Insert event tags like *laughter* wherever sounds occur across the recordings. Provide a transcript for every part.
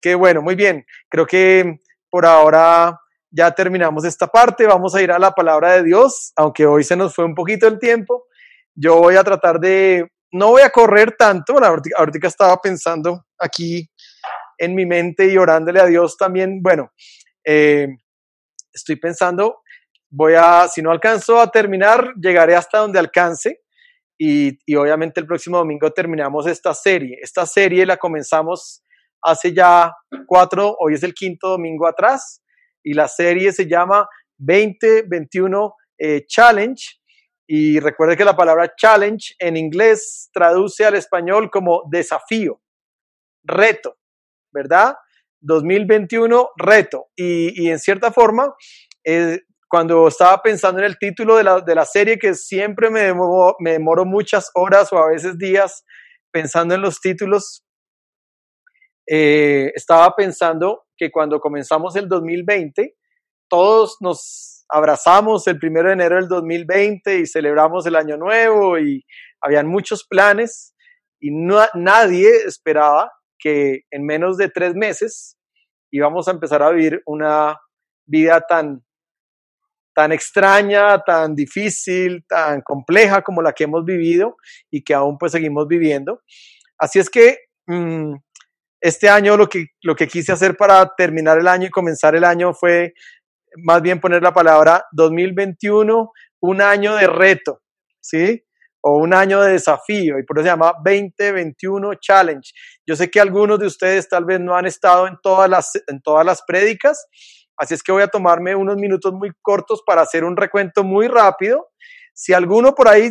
qué bueno, muy bien. Creo que por ahora ya terminamos esta parte. Vamos a ir a la palabra de Dios, aunque hoy se nos fue un poquito el tiempo. Yo voy a tratar de, no voy a correr tanto. ahorita, estaba pensando aquí en mi mente y orándole a Dios también. Bueno, eh, estoy pensando, voy a, si no alcanzo a terminar, llegaré hasta donde alcance. Y, y, obviamente el próximo domingo terminamos esta serie. Esta serie la comenzamos hace ya cuatro, hoy es el quinto domingo atrás, y la serie se llama 2021 eh, Challenge. Y recuerde que la palabra challenge en inglés traduce al español como desafío, reto, ¿verdad? 2021 reto. Y, y en cierta forma, eh, cuando estaba pensando en el título de la, de la serie, que siempre me demoro, me demoro muchas horas o a veces días pensando en los títulos, eh, estaba pensando que cuando comenzamos el 2020, todos nos abrazamos el primero de enero del 2020 y celebramos el año nuevo y habían muchos planes y nadie esperaba que en menos de tres meses íbamos a empezar a vivir una vida tan, tan extraña, tan difícil, tan compleja como la que hemos vivido y que aún pues seguimos viviendo. Así es que mm, este año lo que, lo que quise hacer para terminar el año y comenzar el año fue más bien poner la palabra 2021, un año de reto, ¿sí? O un año de desafío, y por eso se llama 2021 Challenge. Yo sé que algunos de ustedes tal vez no han estado en todas las, en todas las prédicas, así es que voy a tomarme unos minutos muy cortos para hacer un recuento muy rápido. Si alguno por ahí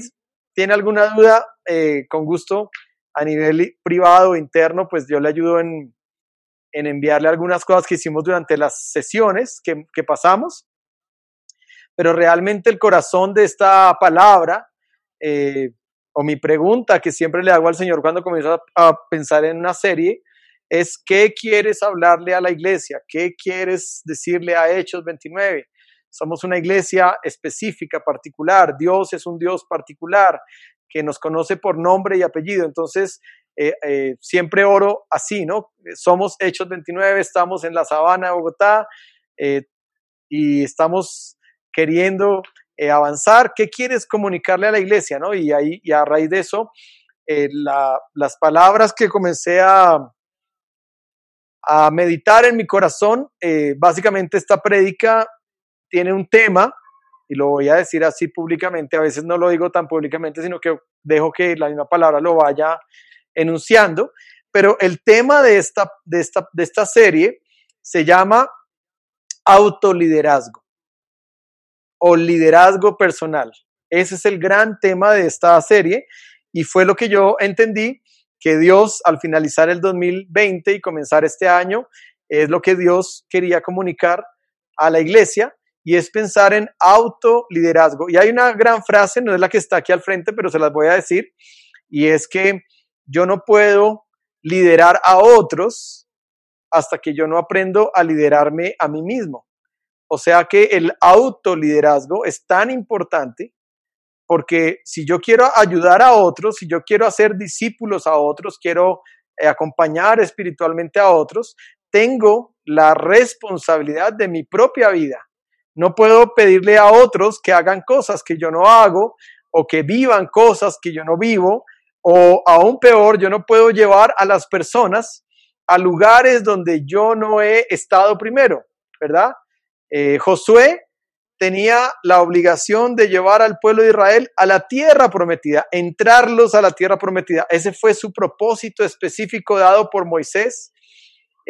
tiene alguna duda, eh, con gusto a nivel privado interno, pues yo le ayudo en, enviarle algunas cosas que hicimos durante las sesiones que, pasamos. Pero realmente el corazón de esta palabra, eh, o mi pregunta que siempre le hago al Señor cuando comienzo a, pensar en una serie, es ¿qué quieres hablarle a la iglesia? ¿Qué quieres decirle a Hechos 29? Somos una iglesia específica, particular. Dios es un Dios particular que nos conoce por nombre y apellido. Entonces, eh, eh, siempre oro así, ¿no? Somos Hechos 29, estamos en la sabana de Bogotá eh, y estamos queriendo avanzar. ¿Qué quieres comunicarle a la iglesia, no? Y, ahí, y a raíz de eso, las palabras que comencé a, a meditar en mi corazón, básicamente esta prédica tiene un tema y lo voy a decir así públicamente, a veces no lo digo tan públicamente, sino que dejo que la misma palabra lo vaya enunciando, pero el tema de esta, de esta, de esta serie se llama autoliderazgo o liderazgo personal. Ese es el gran tema de esta serie y fue lo que yo entendí que Dios al finalizar el 2020 y comenzar este año es lo que Dios quería comunicar a la iglesia y es pensar en autoliderazgo. Y hay una gran frase, no es la que está aquí al frente, pero se las voy a decir, y es que yo no puedo liderar a otros hasta que yo no aprendo a liderarme a mí mismo. O sea que el autoliderazgo es tan importante porque si yo quiero ayudar a otros, si yo quiero hacer discípulos a otros, quiero eh, acompañar espiritualmente a otros, tengo la responsabilidad de mi propia vida no puedo pedirle a otros que hagan cosas que yo no hago o que vivan cosas que yo no vivo o aún peor, yo no puedo llevar a las personas a lugares donde yo no he estado primero, ¿verdad? Eh, Josué tenía la obligación de llevar al pueblo de Israel a la tierra prometida, entrarlos a la tierra prometida. Ese fue su propósito específico dado por Moisés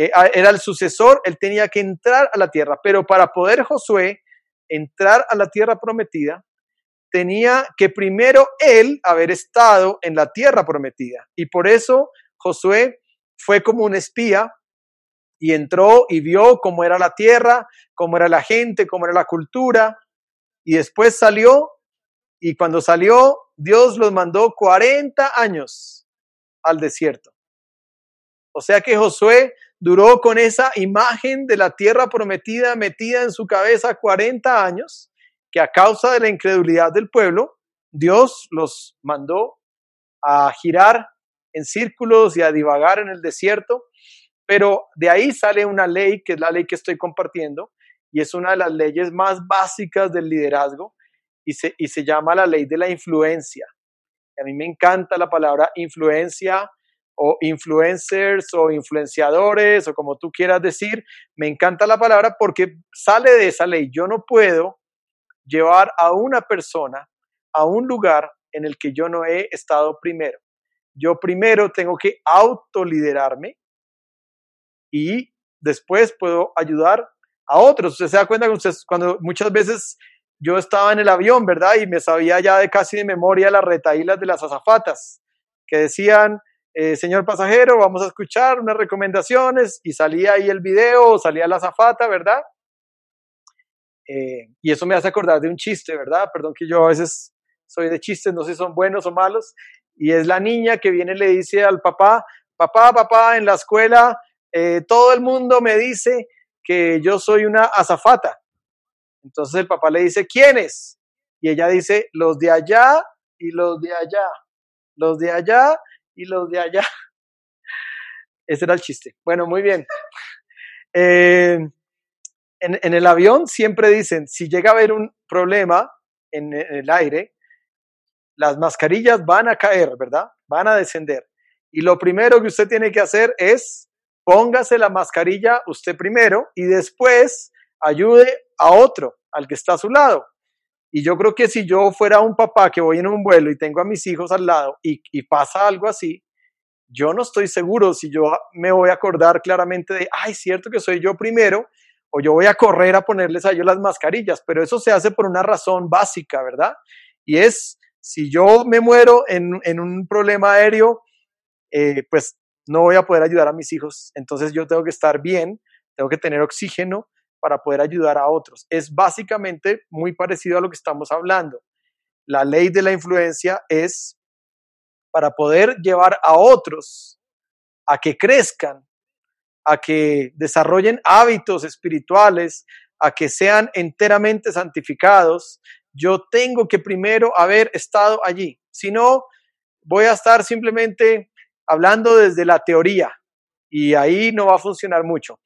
eh, era el sucesor, él tenía que entrar a la tierra, pero para poder Josué entrar a la tierra prometida, tenía que primero él haber estado en la tierra prometida. Y por eso Josué fue como un espía y entró y vio cómo era la tierra, cómo era la gente, cómo era la cultura, y después salió, y cuando salió, Dios los mandó 40 años al desierto. O sea que Josué duró con esa imagen de la tierra prometida metida en su cabeza 40 años, que a causa de la incredulidad del pueblo, Dios los mandó a girar en círculos y a divagar en el desierto. Pero de ahí sale una ley, que es la ley que estoy compartiendo, y es una de las leyes más básicas del liderazgo, y se, y se llama la ley de la influencia. A mí me encanta la palabra influencia o influencers o influenciadores o como tú quieras decir. Me encanta la palabra porque sale de esa ley. Yo no puedo llevar a una persona a un lugar en el que yo no he estado primero. Yo primero tengo que autoliderarme y después puedo ayudar a otros. Usted se da cuenta que cuando muchas veces yo estaba en el avión, ¿verdad? Y me sabía ya de casi de memoria las retaílas de las azafatas, que decían, eh, señor pasajero, vamos a escuchar unas recomendaciones, y salía ahí el video, salía la azafata, ¿verdad? Eh, y eso me hace acordar de un chiste, ¿verdad? Perdón que yo a veces soy de chistes, no sé si son buenos o malos, y es la niña que viene y le dice al papá, papá, papá, en la escuela eh, todo el mundo me dice que yo soy una azafata. Entonces el papá le dice, ¿quiénes? Y ella dice, los de allá y los de allá, los de allá y los de allá. *laughs* Ese era el chiste. Bueno, muy bien. Eh, en, el avión siempre dicen, si llega a haber un problema en, en el aire, las mascarillas van a caer, ¿verdad? Van a descender. Y lo primero que usted tiene que hacer es póngase la mascarilla usted primero y después ayude a otro, al que está a su lado. Y yo creo que si yo fuera un papá que voy en un vuelo y tengo a mis hijos al lado y, pasa algo así, yo no estoy seguro si yo me voy a acordar claramente de, ay, cierto que soy yo primero, o yo voy a correr a ponerles a ellos las mascarillas, pero eso se hace por una razón básica, ¿verdad? Y es, si yo me muero en, un problema aéreo, eh, pues no voy a poder ayudar a mis hijos, entonces yo tengo que estar bien, tengo que tener oxígeno, para poder ayudar a otros. Es básicamente muy parecido a lo que estamos hablando. La ley de la influencia es para poder llevar a otros a que crezcan, a que desarrollen hábitos espirituales, a que sean enteramente santificados, yo tengo que primero haber estado allí. Si no, voy a estar simplemente hablando desde la teoría y ahí no va a funcionar mucho.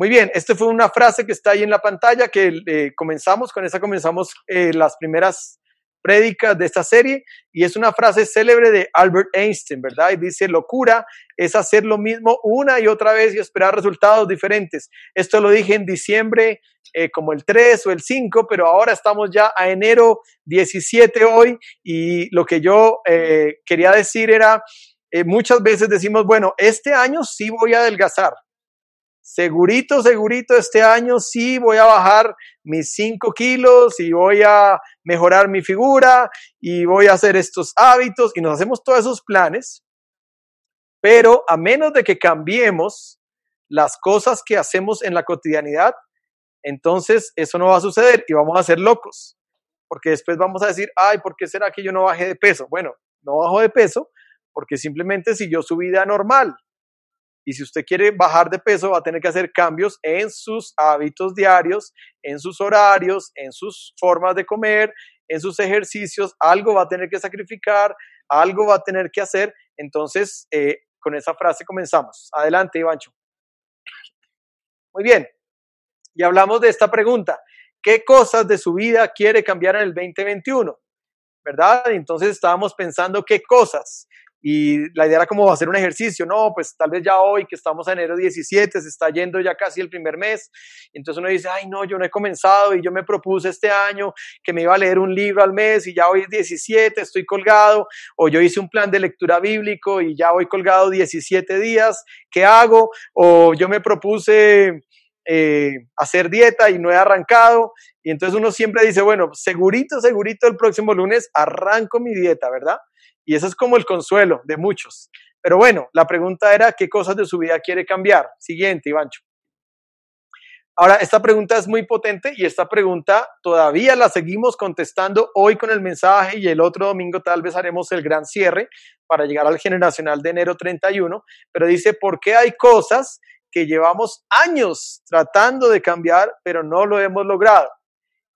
Muy bien, esta fue una frase que está ahí en la pantalla que eh, comenzamos, con esa comenzamos eh, las primeras prédicas de esta serie y es una frase célebre de Albert Einstein, ¿verdad? Y dice, locura es hacer lo mismo una y otra vez y esperar resultados diferentes. Esto lo dije en diciembre eh, como el 3 o el 5, pero ahora estamos ya a enero 17 hoy y lo que yo quería decir era, muchas veces decimos, bueno, este año sí voy a adelgazar segurito, segurito, este año sí voy a bajar mis 5 kilos y voy a mejorar mi figura y voy a hacer estos hábitos y nos hacemos todos esos planes, pero a menos de que cambiemos las cosas que hacemos en la cotidianidad, entonces eso no va a suceder y vamos a ser locos, porque después vamos a decir, ay, ¿por qué será que yo no bajé de peso? Bueno, no bajo de peso porque simplemente siguió su vida normal, y si usted quiere bajar de peso, va a tener que hacer cambios en sus hábitos diarios, en sus horarios, en sus formas de comer, en sus ejercicios. Algo va a tener que sacrificar, algo va a tener que hacer. Entonces, eh, con esa frase comenzamos. Adelante, Ivancho. Muy bien. Y hablamos de esta pregunta. ¿Qué cosas de su vida quiere cambiar en el 2021? ¿Verdad? Entonces estábamos pensando qué cosas. Y la idea era como hacer un ejercicio, no, pues tal vez ya hoy que estamos en enero 17, se está yendo ya casi el primer mes, entonces uno dice, ay no, yo no he comenzado y yo me propuse este año que me iba a leer un libro al mes y ya hoy es 17, estoy colgado, o yo hice un plan de lectura bíblico y ya voy colgado 17 días, ¿qué hago? O yo me propuse eh, hacer dieta y no he arrancado, y entonces uno siempre dice, bueno, segurito, segurito el próximo lunes arranco mi dieta, ¿verdad? Y eso es como el consuelo de muchos. Pero bueno, la pregunta era, ¿qué cosas de su vida quiere cambiar? Siguiente, Ivancho. Ahora, esta pregunta es muy potente y esta pregunta todavía la seguimos contestando hoy con el mensaje y el otro domingo tal vez haremos el gran cierre para llegar al generacional de enero 31, pero dice, ¿por qué hay cosas que llevamos años tratando de cambiar, pero no lo hemos logrado?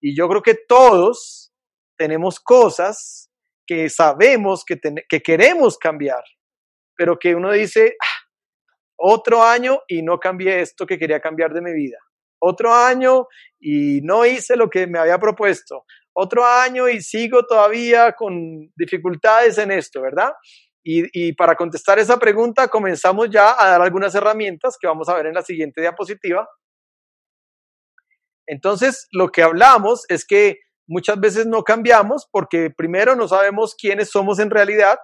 Y yo creo que todos tenemos cosas que sabemos que, que queremos cambiar, pero que uno dice, ah, Otro año y no cambié esto que quería cambiar de mi vida. Otro año y no hice lo que me había propuesto. Otro año y sigo todavía con dificultades en esto, ¿verdad? Y, para contestar esa pregunta, comenzamos ya a dar algunas herramientas que vamos a ver en la siguiente diapositiva. Entonces, lo que hablamos es que muchas veces no cambiamos porque primero no sabemos quiénes somos en realidad,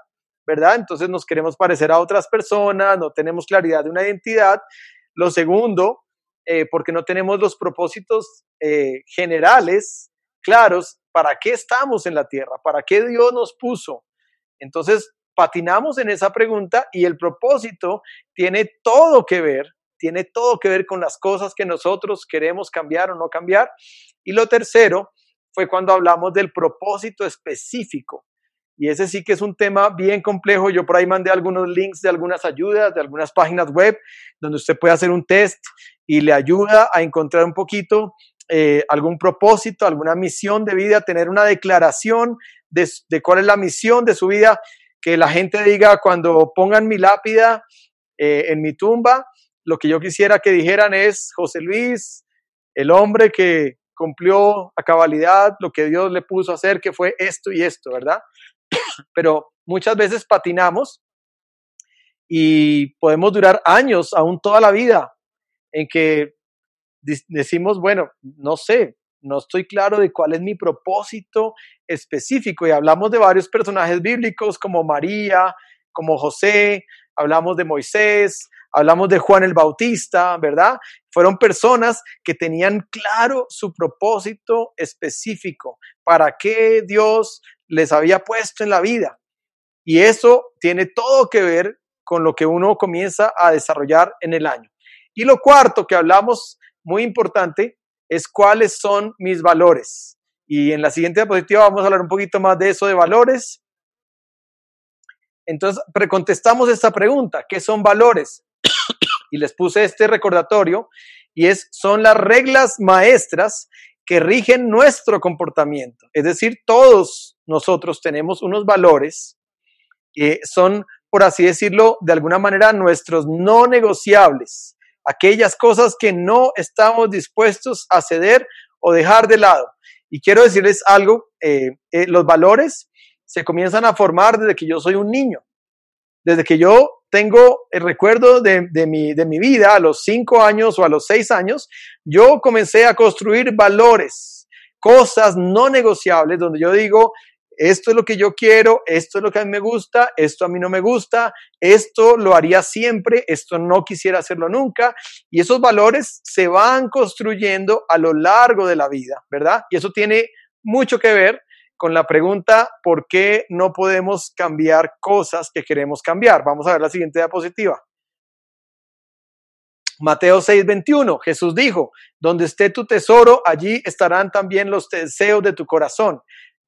¿verdad? Entonces nos queremos parecer a otras personas, no tenemos claridad de una identidad. Lo segundo, eh, porque no tenemos los propósitos eh, generales claros para qué estamos en la tierra, para qué Dios nos puso. Entonces, patinamos en esa pregunta y el propósito tiene todo que ver, tiene todo que ver con las cosas que nosotros queremos cambiar o no cambiar. Y lo tercero fue cuando hablamos del propósito específico. Y ese sí que es un tema bien complejo. Yo por ahí mandé algunos links de algunas ayudas, de algunas páginas web, donde usted puede hacer un test y le ayuda a encontrar un poquito eh, algún propósito, alguna misión de vida, tener una declaración de, cuál es la misión de su vida, que la gente diga cuando pongan mi lápida eh, en mi tumba, lo que yo quisiera que dijeran es José Luis, el hombre que cumplió a cabalidad lo que Dios le puso a hacer, que fue esto y esto, ¿verdad? *clears throat* Pero muchas veces patinamos y podemos durar años, aún toda la vida, en que decimos, bueno, no sé, no estoy claro de cuál es mi propósito específico. Y hablamos de varios personajes bíblicos como María, como José, hablamos de Moisés, hablamos de Juan el Bautista, ¿verdad? Fueron personas que tenían claro su propósito específico, para qué Dios les había puesto en la vida. Y eso tiene todo que ver con lo que uno comienza a desarrollar en el año. Y lo cuarto que hablamos, muy importante, es cuáles son mis valores. Y en la siguiente diapositiva vamos a hablar un poquito más de eso de valores. Entonces, precontestamos esta pregunta, ¿qué son valores? Y les puse este recordatorio y es son las reglas maestras que rigen nuestro comportamiento. Es decir, todos nosotros tenemos unos valores que son, por así decirlo, de alguna manera nuestros no negociables, aquellas cosas que no estamos dispuestos a ceder o dejar de lado. Y quiero decirles algo, eh, eh, los valores se comienzan a formar desde que yo soy un niño, desde que yo tengo el recuerdo de, mi, de mi vida a los cinco años o a los seis años, yo comencé a construir valores, cosas no negociables, donde yo digo, esto es lo que yo quiero, esto es lo que a mí me gusta, esto a mí no me gusta, esto lo haría siempre, esto no quisiera hacerlo nunca. Y esos valores se van construyendo a lo largo de la vida, ¿verdad? Y eso tiene mucho que ver con la pregunta, ¿por qué no podemos cambiar cosas que queremos cambiar? Vamos a ver la siguiente diapositiva. Mateo 6:21, Jesús dijo, donde esté tu tesoro, allí estarán también los deseos de tu corazón.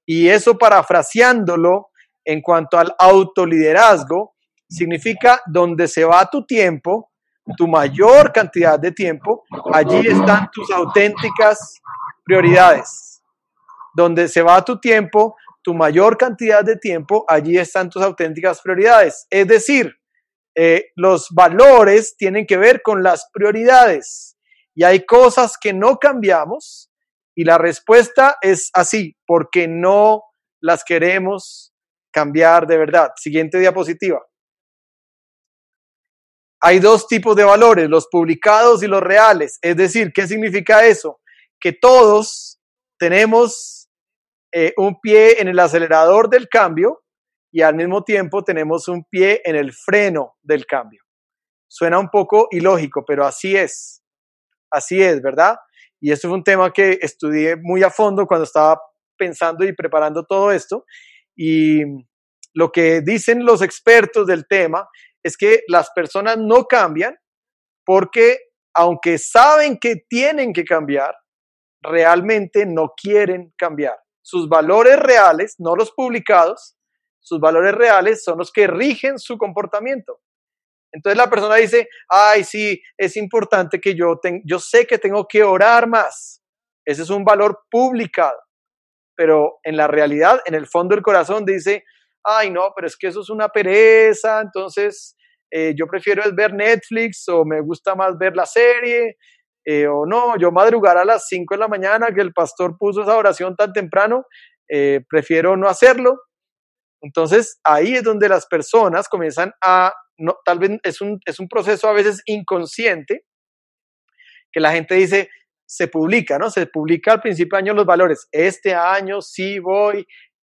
Y eso parafraseándolo en cuanto al autoliderazgo, significa donde se va tu tiempo, tu mayor cantidad de tiempo, allí están tus auténticas prioridades donde se va tu tiempo, tu mayor cantidad de tiempo, allí están tus auténticas prioridades. Es decir, eh, los valores tienen que ver con las prioridades y hay cosas que no cambiamos y la respuesta es así, porque no las queremos cambiar de verdad. Siguiente diapositiva. Hay dos tipos de valores, los publicados y los reales. Es decir, ¿qué significa eso? Que todos tenemos eh, un pie en el acelerador del cambio y al mismo tiempo tenemos un pie en el freno del cambio. Suena un poco ilógico, pero así es. Así es, ¿verdad? Y esto fue un tema que estudié muy a fondo cuando estaba pensando y preparando todo esto. Y lo que dicen los expertos del tema es que las personas no cambian porque aunque saben que tienen que cambiar, realmente no quieren cambiar sus valores reales, no los publicados, sus valores reales son los que rigen su comportamiento. Entonces la persona dice, ay, sí, es importante que yo, yo sé que tengo que orar más. Ese es un valor publicado. Pero en la realidad, en el fondo del corazón dice, ay, no, pero es que eso es una pereza, entonces eh, yo prefiero ver Netflix o me gusta más ver la serie, eh, o no, yo madrugar a las 5 de la mañana que el pastor puso esa oración tan temprano, eh, prefiero no hacerlo. Entonces ahí es donde las personas comienzan a, no, tal vez es un, es un proceso a veces inconsciente, que la gente dice, se publica, ¿no? Se publica al principio de año los valores. Este año sí voy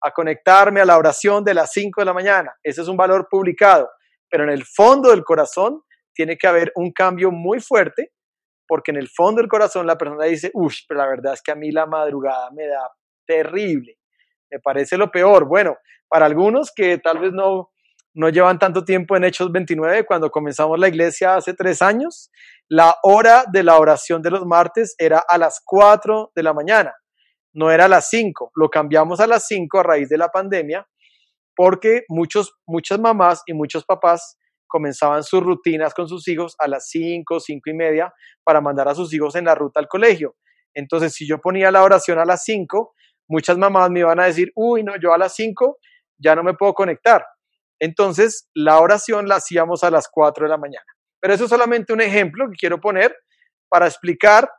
a conectarme a la oración de las 5 de la mañana. Ese es un valor publicado. Pero en el fondo del corazón tiene que haber un cambio muy fuerte porque en el fondo del corazón la persona dice, uff, pero la verdad es que a mí la madrugada me da terrible, me parece lo peor. Bueno, para algunos que tal vez no, no llevan tanto tiempo en Hechos 29, cuando comenzamos la iglesia hace tres años, la hora de la oración de los martes era a las 4 de la mañana, no era a las 5, lo cambiamos a las 5 a raíz de la pandemia, porque muchos, muchas mamás y muchos papás comenzaban sus rutinas con sus hijos a las 5, 5 y media para mandar a sus hijos en la ruta al colegio. Entonces, si yo ponía la oración a las 5, muchas mamás me iban a decir, uy, no, yo a las 5 ya no me puedo conectar. Entonces, la oración la hacíamos a las 4 de la mañana. Pero eso es solamente un ejemplo que quiero poner para explicar,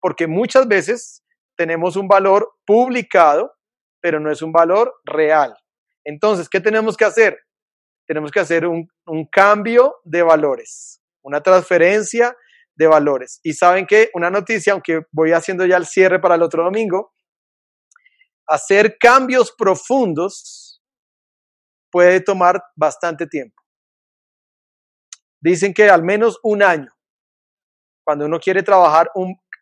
porque muchas veces tenemos un valor publicado, pero no es un valor real. Entonces, ¿qué tenemos que hacer? Tenemos que hacer un, cambio de valores, una transferencia de valores. Y saben que una noticia, aunque voy haciendo ya el cierre para el otro domingo, hacer cambios profundos puede tomar bastante tiempo. Dicen que al menos un año, cuando uno quiere trabajar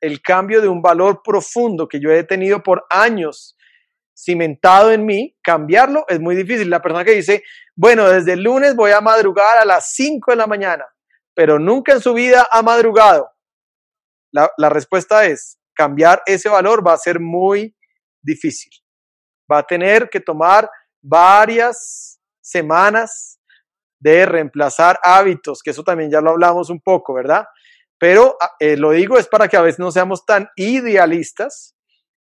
el cambio de un valor profundo que yo he tenido por años cimentado en mí, cambiarlo es muy difícil. La persona que dice, bueno, desde el lunes voy a madrugar a las 5 de la mañana, pero nunca en su vida ha madrugado. La, respuesta es, cambiar ese valor va a ser muy difícil. Va a tener que tomar varias semanas de reemplazar hábitos, que eso también ya lo hablamos un poco, ¿verdad? Pero ah, eh, lo digo es para que a veces no seamos tan idealistas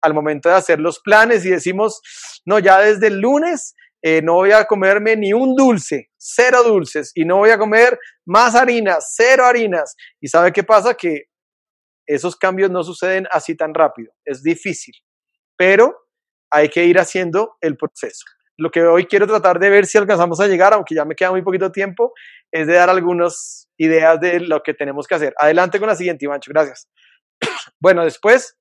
al momento de hacer los planes y decimos, no, ya desde el lunes eh, no voy a comerme ni un dulce, cero dulces, y no voy a comer más harinas, cero harinas. ¿Y sabe qué pasa? Que esos cambios no suceden así tan rápido, es difícil, pero hay que ir haciendo el proceso. Lo que hoy quiero tratar de ver si alcanzamos a llegar, aunque ya me queda muy poquito tiempo, es de dar algunas ideas de lo que tenemos que hacer. Adelante con la siguiente, Ivancho, gracias. *coughs* Bueno, después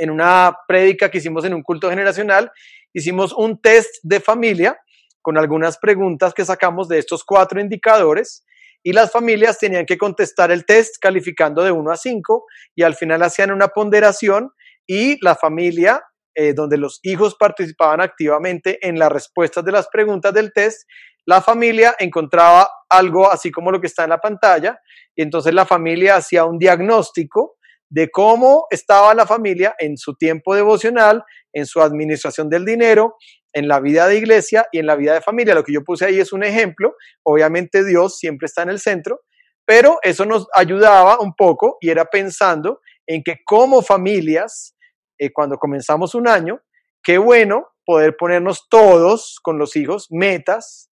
en una prédica que hicimos en un culto generacional, hicimos un test de familia con algunas preguntas que sacamos de estos cuatro indicadores y las familias tenían que contestar el test calificando de 1 a 5 y al final hacían una ponderación y la familia, eh, donde los hijos participaban activamente en las respuestas de las preguntas del test, la familia encontraba algo así como lo que está en la pantalla y entonces la familia hacía un diagnóstico de cómo estaba la familia en su tiempo devocional, en su administración del dinero, en la vida de iglesia y en la vida de familia. Lo que yo puse ahí es un ejemplo. Obviamente Dios siempre está en el centro, pero eso nos ayudaba un poco y era pensando en que como familias, eh, cuando comenzamos un año, qué bueno poder ponernos todos con los hijos metas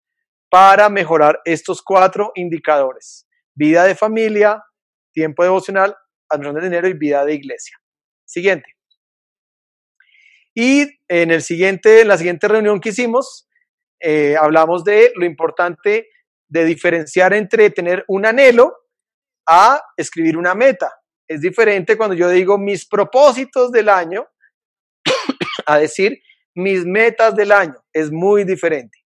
para mejorar estos cuatro indicadores. Vida de familia, tiempo devocional administración del dinero y vida de iglesia. Siguiente. Y en, el siguiente, en la siguiente reunión que hicimos, eh, hablamos de lo importante de diferenciar entre tener un anhelo a escribir una meta. Es diferente cuando yo digo mis propósitos del año *coughs* a decir mis metas del año. Es muy diferente.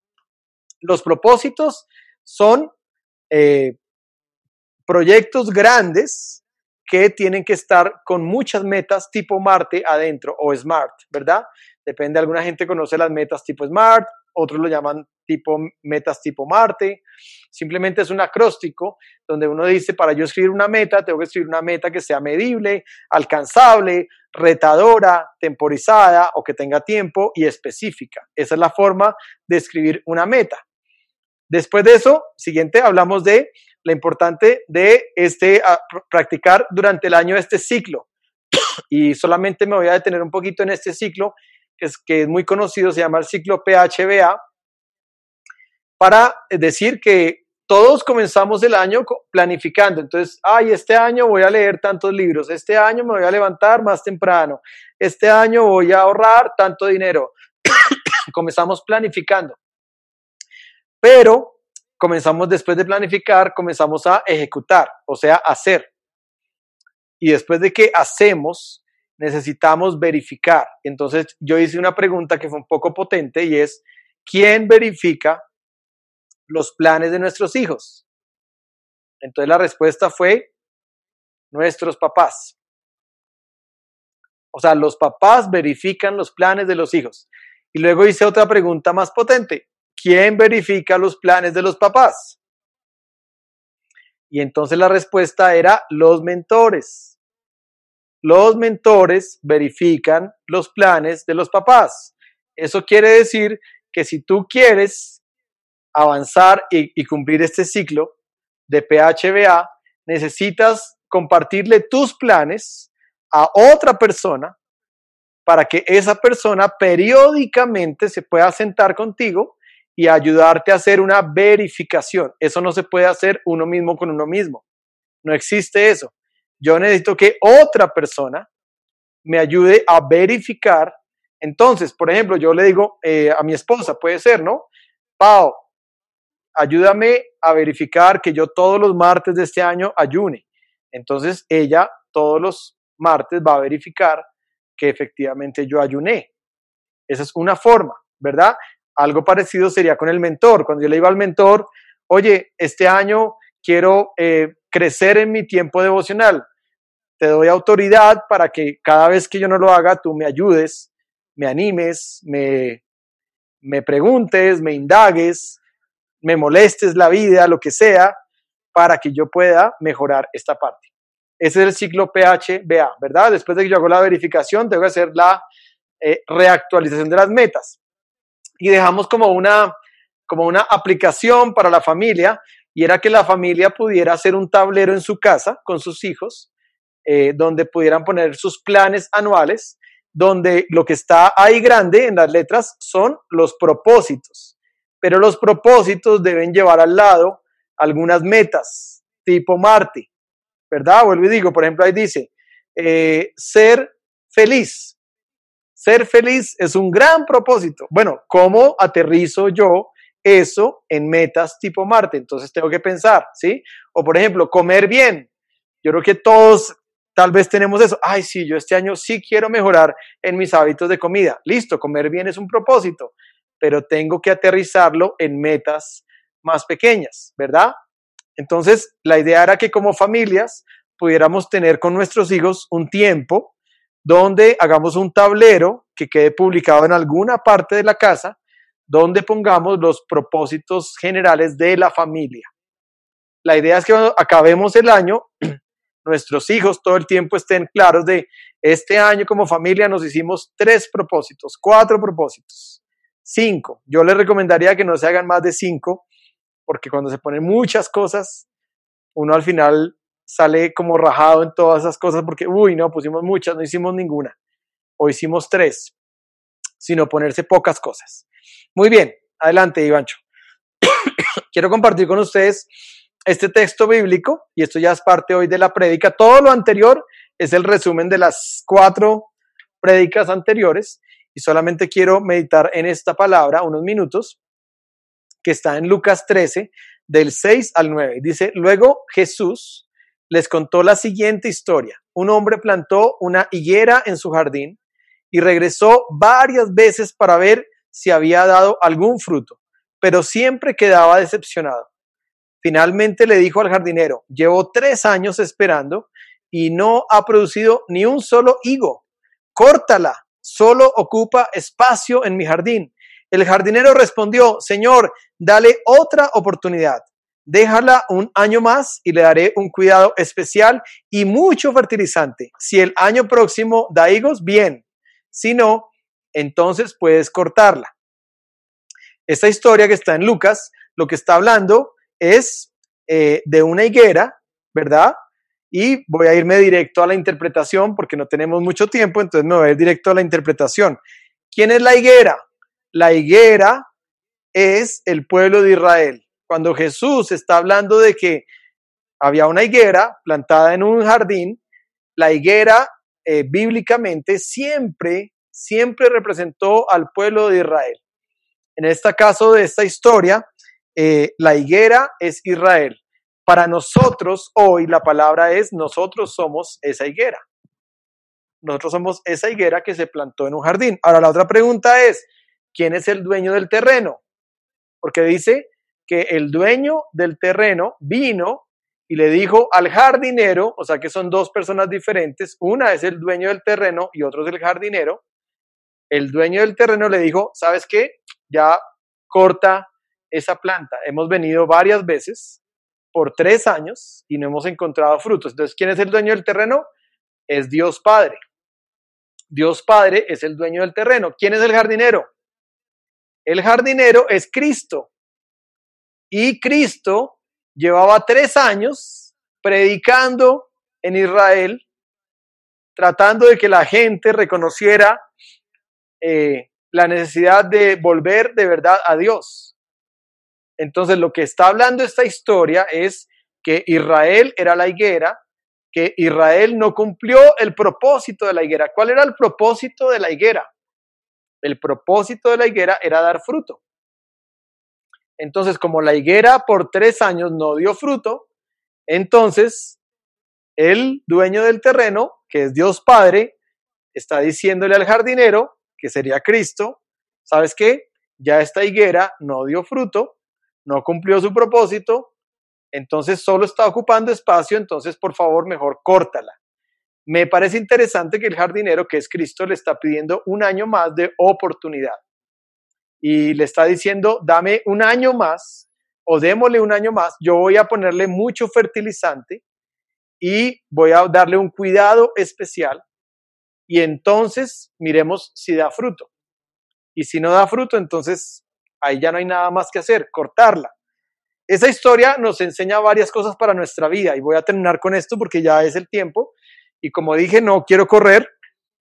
Los propósitos son eh, proyectos grandes que tienen que estar con muchas metas tipo Marte adentro o Smart, ¿verdad? Depende, alguna gente conoce las metas tipo Smart, otros lo llaman tipo metas tipo Marte. Simplemente es un acróstico donde uno dice, para yo escribir una meta, tengo que escribir una meta que sea medible, alcanzable, retadora, temporizada o que tenga tiempo y específica. Esa es la forma de escribir una meta. Después de eso, siguiente, hablamos de lo importante de este, practicar durante el año este ciclo. *coughs* Y solamente me voy a detener un poquito en este ciclo, que es, que es muy conocido, se llama el ciclo PHBA, para decir que todos comenzamos el año planificando. Entonces, ay, este año voy a leer tantos libros, este año me voy a levantar más temprano, este año voy a ahorrar tanto dinero. *coughs* comenzamos planificando. Pero comenzamos después de planificar, comenzamos a ejecutar, o sea, hacer. Y después de que hacemos, necesitamos verificar. Entonces yo hice una pregunta que fue un poco potente y es, ¿quién verifica los planes de nuestros hijos? Entonces la respuesta fue nuestros papás. O sea, los papás verifican los planes de los hijos. Y luego hice otra pregunta más potente. ¿Quién verifica los planes de los papás? Y entonces la respuesta era los mentores. Los mentores verifican los planes de los papás. Eso quiere decir que si tú quieres avanzar y, cumplir este ciclo de PHBA, necesitas compartirle tus planes a otra persona para que esa persona periódicamente se pueda sentar contigo y ayudarte a hacer una verificación. Eso no se puede hacer uno mismo con uno mismo. No existe eso. Yo necesito que otra persona me ayude a verificar. Entonces, por ejemplo, yo le digo eh, a mi esposa, puede ser, ¿no? Pau, ayúdame a verificar que yo todos los martes de este año ayune. Entonces, ella todos los martes va a verificar que efectivamente yo ayuné. Esa es una forma, ¿verdad? Algo parecido sería con el mentor. Cuando yo le digo al mentor, oye, este año quiero eh, crecer en mi tiempo devocional. Te doy autoridad para que cada vez que yo no lo haga, tú me ayudes, me animes, me, me preguntes, me indagues, me molestes la vida, lo que sea, para que yo pueda mejorar esta parte. Ese es el ciclo PHBA, ¿verdad? Después de que yo hago la verificación, tengo que hacer la eh, reactualización de las metas y dejamos como una, como una aplicación para la familia y era que la familia pudiera hacer un tablero en su casa con sus hijos, eh, donde pudieran poner sus planes anuales, donde lo que está ahí grande en las letras son los propósitos, pero los propósitos deben llevar al lado algunas metas, tipo Marte, ¿verdad? Vuelvo y digo, por ejemplo, ahí dice, eh, ser feliz, ser feliz es un gran propósito. Bueno, ¿cómo aterrizo yo eso en metas tipo Marte? Entonces tengo que pensar, ¿sí? O por ejemplo, comer bien. Yo creo que todos tal vez tenemos eso. Ay, sí, yo este año sí quiero mejorar en mis hábitos de comida. Listo, comer bien es un propósito, pero tengo que aterrizarlo en metas más pequeñas, ¿verdad? Entonces, la idea era que como familias pudiéramos tener con nuestros hijos un tiempo donde hagamos un tablero que quede publicado en alguna parte de la casa, donde pongamos los propósitos generales de la familia. La idea es que cuando acabemos el año, *clears throat* nuestros hijos todo el tiempo estén claros de este año como familia nos hicimos tres propósitos, cuatro propósitos, cinco. Yo les recomendaría que no se hagan más de cinco, porque cuando se ponen muchas cosas, uno al final sale como rajado en todas esas cosas porque, uy, no, pusimos muchas, no hicimos ninguna. O hicimos tres, sino ponerse pocas cosas. Muy bien, adelante, Ivancho. *coughs* Quiero compartir con ustedes este texto bíblico, y esto ya es parte hoy de la prédica. Todo lo anterior es el resumen de las cuatro prédicas anteriores, y solamente quiero meditar en esta palabra unos minutos, que está en Lucas 13, del 6 al 9. Dice, luego Jesús les contó la siguiente historia. Un hombre plantó una higuera en su jardín y regresó varias veces para ver si había dado algún fruto, pero siempre quedaba decepcionado. Finalmente le dijo al jardinero, llevo tres años esperando y no ha producido ni un solo higo. Córtala, solo ocupa espacio en mi jardín. El jardinero respondió, Señor, dale otra oportunidad déjala un año más y le daré un cuidado especial y mucho fertilizante. Si el año próximo da higos, bien. Si no, entonces puedes cortarla. Esta historia que está en Lucas, lo que está hablando es eh, de una higuera, ¿verdad? Y voy a irme directo a la interpretación porque no tenemos mucho tiempo, entonces me voy a ir directo a la interpretación. ¿Quién es la higuera? La higuera es el pueblo de Israel cuando Jesús está hablando de que había una higuera plantada en un jardín, la higuera eh, bíblicamente siempre, siempre representó al pueblo de Israel. En este caso de esta historia, eh, la higuera es Israel. Para nosotros hoy la palabra es nosotros somos esa higuera. Nosotros somos esa higuera que se plantó en un jardín. Ahora la otra pregunta es, ¿quién es el dueño del terreno? Porque dice que el dueño del terreno vino y le dijo al jardinero, o sea que son dos personas diferentes, una es el dueño del terreno y otro es el jardinero. El dueño del terreno le dijo, ¿sabes qué? Ya corta esa planta. Hemos venido varias veces por tres años y no hemos encontrado frutos. Entonces, ¿quién es el dueño del terreno? Es Dios Padre. Dios Padre es el dueño del terreno. ¿Quién es el jardinero? El jardinero es Cristo. Y Cristo llevaba tres años predicando en Israel, tratando de que la gente reconociera eh, la necesidad de volver de verdad a Dios. Entonces lo que está hablando esta historia es que Israel era la higuera, que Israel no cumplió el propósito de la higuera. ¿Cuál era el propósito de la higuera? El propósito de la higuera era dar fruto. Entonces, como la higuera por tres años no dio fruto, entonces el dueño del terreno, que es Dios Padre, está diciéndole al jardinero, que sería Cristo, ¿sabes qué? Ya esta higuera no dio fruto, no cumplió su propósito, entonces solo está ocupando espacio, entonces por favor mejor córtala. Me parece interesante que el jardinero, que es Cristo, le está pidiendo un año más de oportunidad y le está diciendo, dame un año más o démosle un año más, yo voy a ponerle mucho fertilizante y voy a darle un cuidado especial y entonces miremos si da fruto. Y si no da fruto, entonces ahí ya no hay nada más que hacer, cortarla. Esa historia nos enseña varias cosas para nuestra vida y voy a terminar con esto porque ya es el tiempo y como dije, no quiero correr.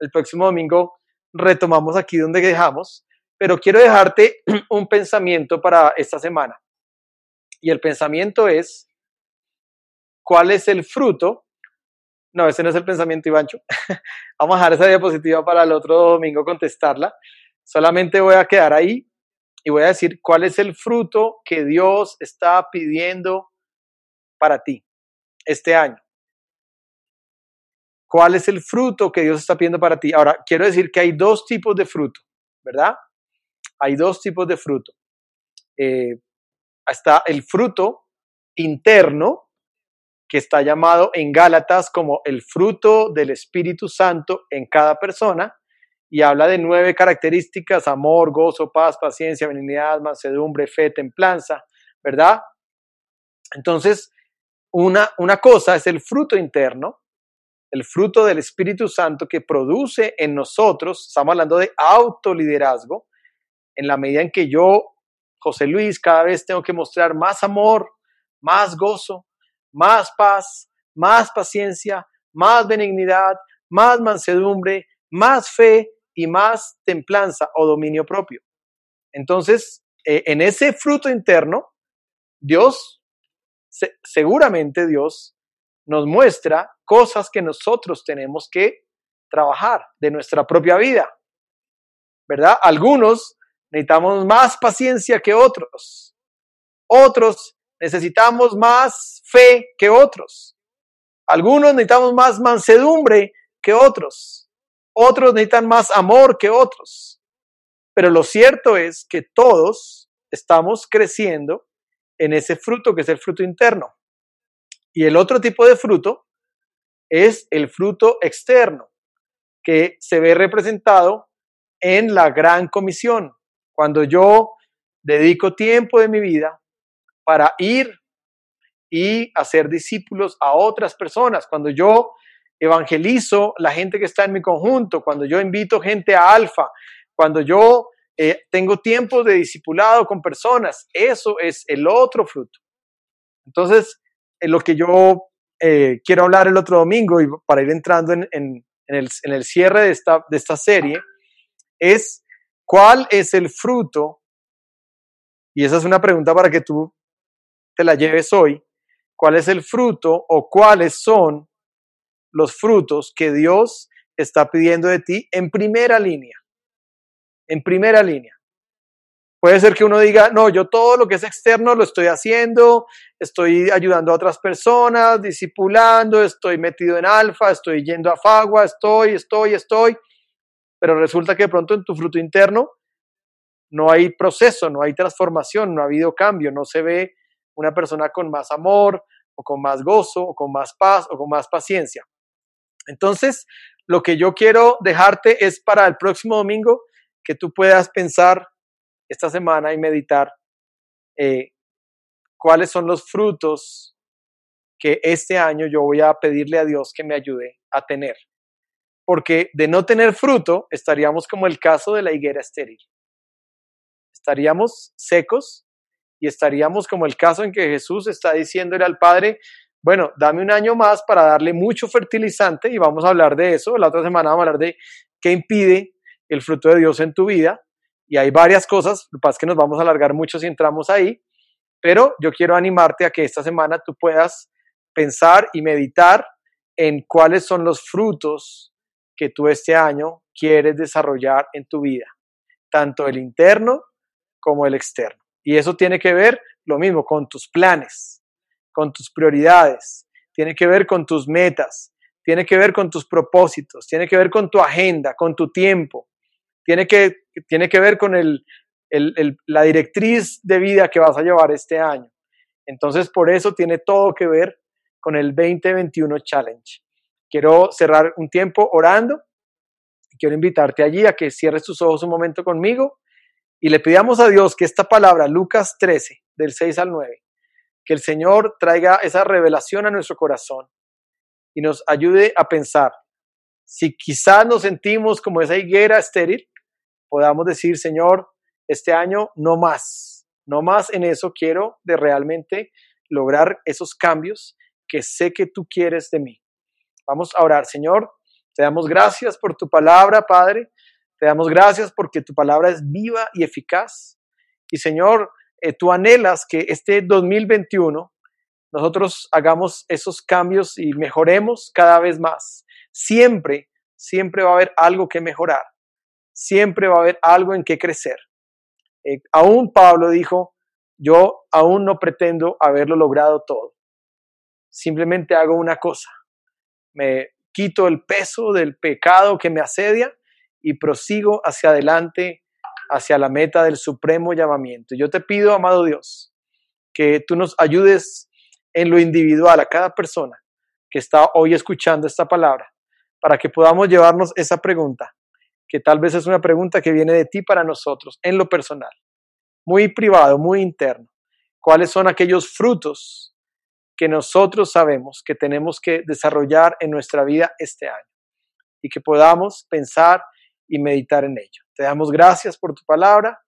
El próximo domingo retomamos aquí donde dejamos pero quiero dejarte *clears throat* un pensamiento para esta semana. Y el pensamiento es, ¿cuál es el fruto? No, ese no es el pensamiento, Ivancho. *laughs* Vamos a dejar esa diapositiva para el otro domingo contestarla. Solamente voy a quedar ahí y voy a decir cuál es el fruto que Dios está pidiendo para ti este año. ¿Cuál es el fruto que Dios está pidiendo para ti? Ahora, quiero decir que hay dos tipos de fruto, ¿verdad? Hay dos tipos de fruto. Eh, está el fruto interno, que está llamado en Gálatas como el fruto del Espíritu Santo en cada persona, y habla de nueve características, amor, gozo, paz, paciencia, benignidad, mansedumbre, fe, templanza, ¿verdad? Entonces, una, una cosa es el fruto interno, el fruto del Espíritu Santo que produce en nosotros, estamos hablando de autoliderazgo, en la medida en que yo, José Luis, cada vez tengo que mostrar más amor, más gozo, más paz, más paciencia, más benignidad, más mansedumbre, más fe y más templanza o dominio propio. Entonces, eh, en ese fruto interno, Dios, seguramente Dios nos muestra cosas que nosotros tenemos que trabajar de nuestra propia vida. ¿Verdad? Algunos necesitamos más paciencia que otros. Otros necesitamos más fe que otros. Algunos necesitamos más mansedumbre que otros. Otros necesitan más amor que otros. Pero lo cierto es que todos estamos creciendo en ese fruto que es el fruto interno. Y el otro tipo de fruto es el fruto externo, que se ve representado en la gran comisión, cuando yo dedico tiempo de mi vida para ir y hacer discípulos a otras personas, cuando yo evangelizo la gente que está en mi conjunto, cuando yo invito gente a alfa, cuando yo eh, tengo tiempo de discipulado con personas, eso es el otro fruto. Entonces, en lo que yo eh, quiero hablar el otro domingo y para ir entrando en, el, cierre de esta serie, es ¿Cuál es el fruto? Y esa es una pregunta para que tú te la lleves hoy, cuál es el fruto o cuáles son los frutos que Dios está pidiendo de ti en primera línea. En primera línea. Puede ser que uno diga, no, yo todo lo que es externo lo estoy haciendo, estoy ayudando a otras personas, discipulando, estoy metido en alfa, estoy yendo a Fagua, estoy, estoy, estoy, pero resulta que de pronto en tu fruto interno no hay proceso, no hay transformación, no ha habido cambio, no se ve una persona con más amor o con más gozo o con más paz o con más paciencia. Entonces, lo que yo quiero dejarte es para el próximo domingo que tú puedas pensar esta semana y meditar eh, cuáles son los frutos que este año yo voy a pedirle a Dios que me ayude a tener. Porque de no tener fruto estaríamos como el caso de la higuera estéril. Estaríamos secos y estaríamos como el caso en que Jesús está diciéndole al Padre, bueno, dame un año más para darle mucho fertilizante y vamos a hablar de eso. La otra semana vamos a hablar de qué impide el fruto de Dios en tu vida y hay varias cosas, lo que pasa es que nos vamos a alargar mucho si entramos ahí, pero yo quiero animarte a que esta semana tú puedas pensar y meditar en cuáles son los frutos que tú este año quieres desarrollar en tu vida, tanto el interno como el externo. Y eso tiene que ver lo mismo con tus planes, con tus prioridades, tiene que ver con tus metas, tiene que ver con tus propósitos, tiene que ver con tu agenda, con tu tiempo, tiene que, tiene que ver con el, la directriz de vida que vas a llevar este año. Entonces, por eso tiene todo que ver con el 2021 Challenge. Quiero cerrar un tiempo orando. Quiero invitarte allí a que cierres tus ojos un momento conmigo y le pidamos a Dios que esta palabra, Lucas 13, del 6 al 9, que el Señor traiga esa revelación a nuestro corazón y nos ayude a pensar si quizás nos sentimos como esa higuera estéril, podamos decir, Señor, este año no más, no más en eso quiero de realmente lograr esos cambios que sé que tú quieres de mí. Vamos a orar, Señor. Te damos gracias por tu palabra, Padre. Te damos gracias porque tu palabra es viva y eficaz. Y Señor, eh, tú anhelas que este 2021 nosotros hagamos esos cambios y mejoremos cada vez más. Siempre, siempre va a haber algo que mejorar siempre va a haber algo en que crecer. Eh, aún Pablo dijo, yo aún no pretendo haberlo logrado todo. Simplemente hago una cosa. Me quito el peso del pecado que me asedia y prosigo hacia adelante, hacia la meta del supremo llamamiento. Yo te pido, amado Dios, que tú nos ayudes en lo individual a cada persona que está hoy escuchando esta palabra, para que podamos llevarnos esa pregunta que tal vez es una pregunta que viene de ti para nosotros, en lo personal, muy privado, muy interno. ¿Cuáles son aquellos frutos que nosotros sabemos que tenemos que desarrollar en nuestra vida este año? Y que podamos pensar y meditar en ello. Te damos gracias por tu palabra.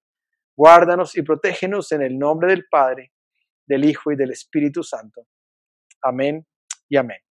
Guárdanos y protégenos en el nombre del Padre, del Hijo y del Espíritu Santo. Amén y amén.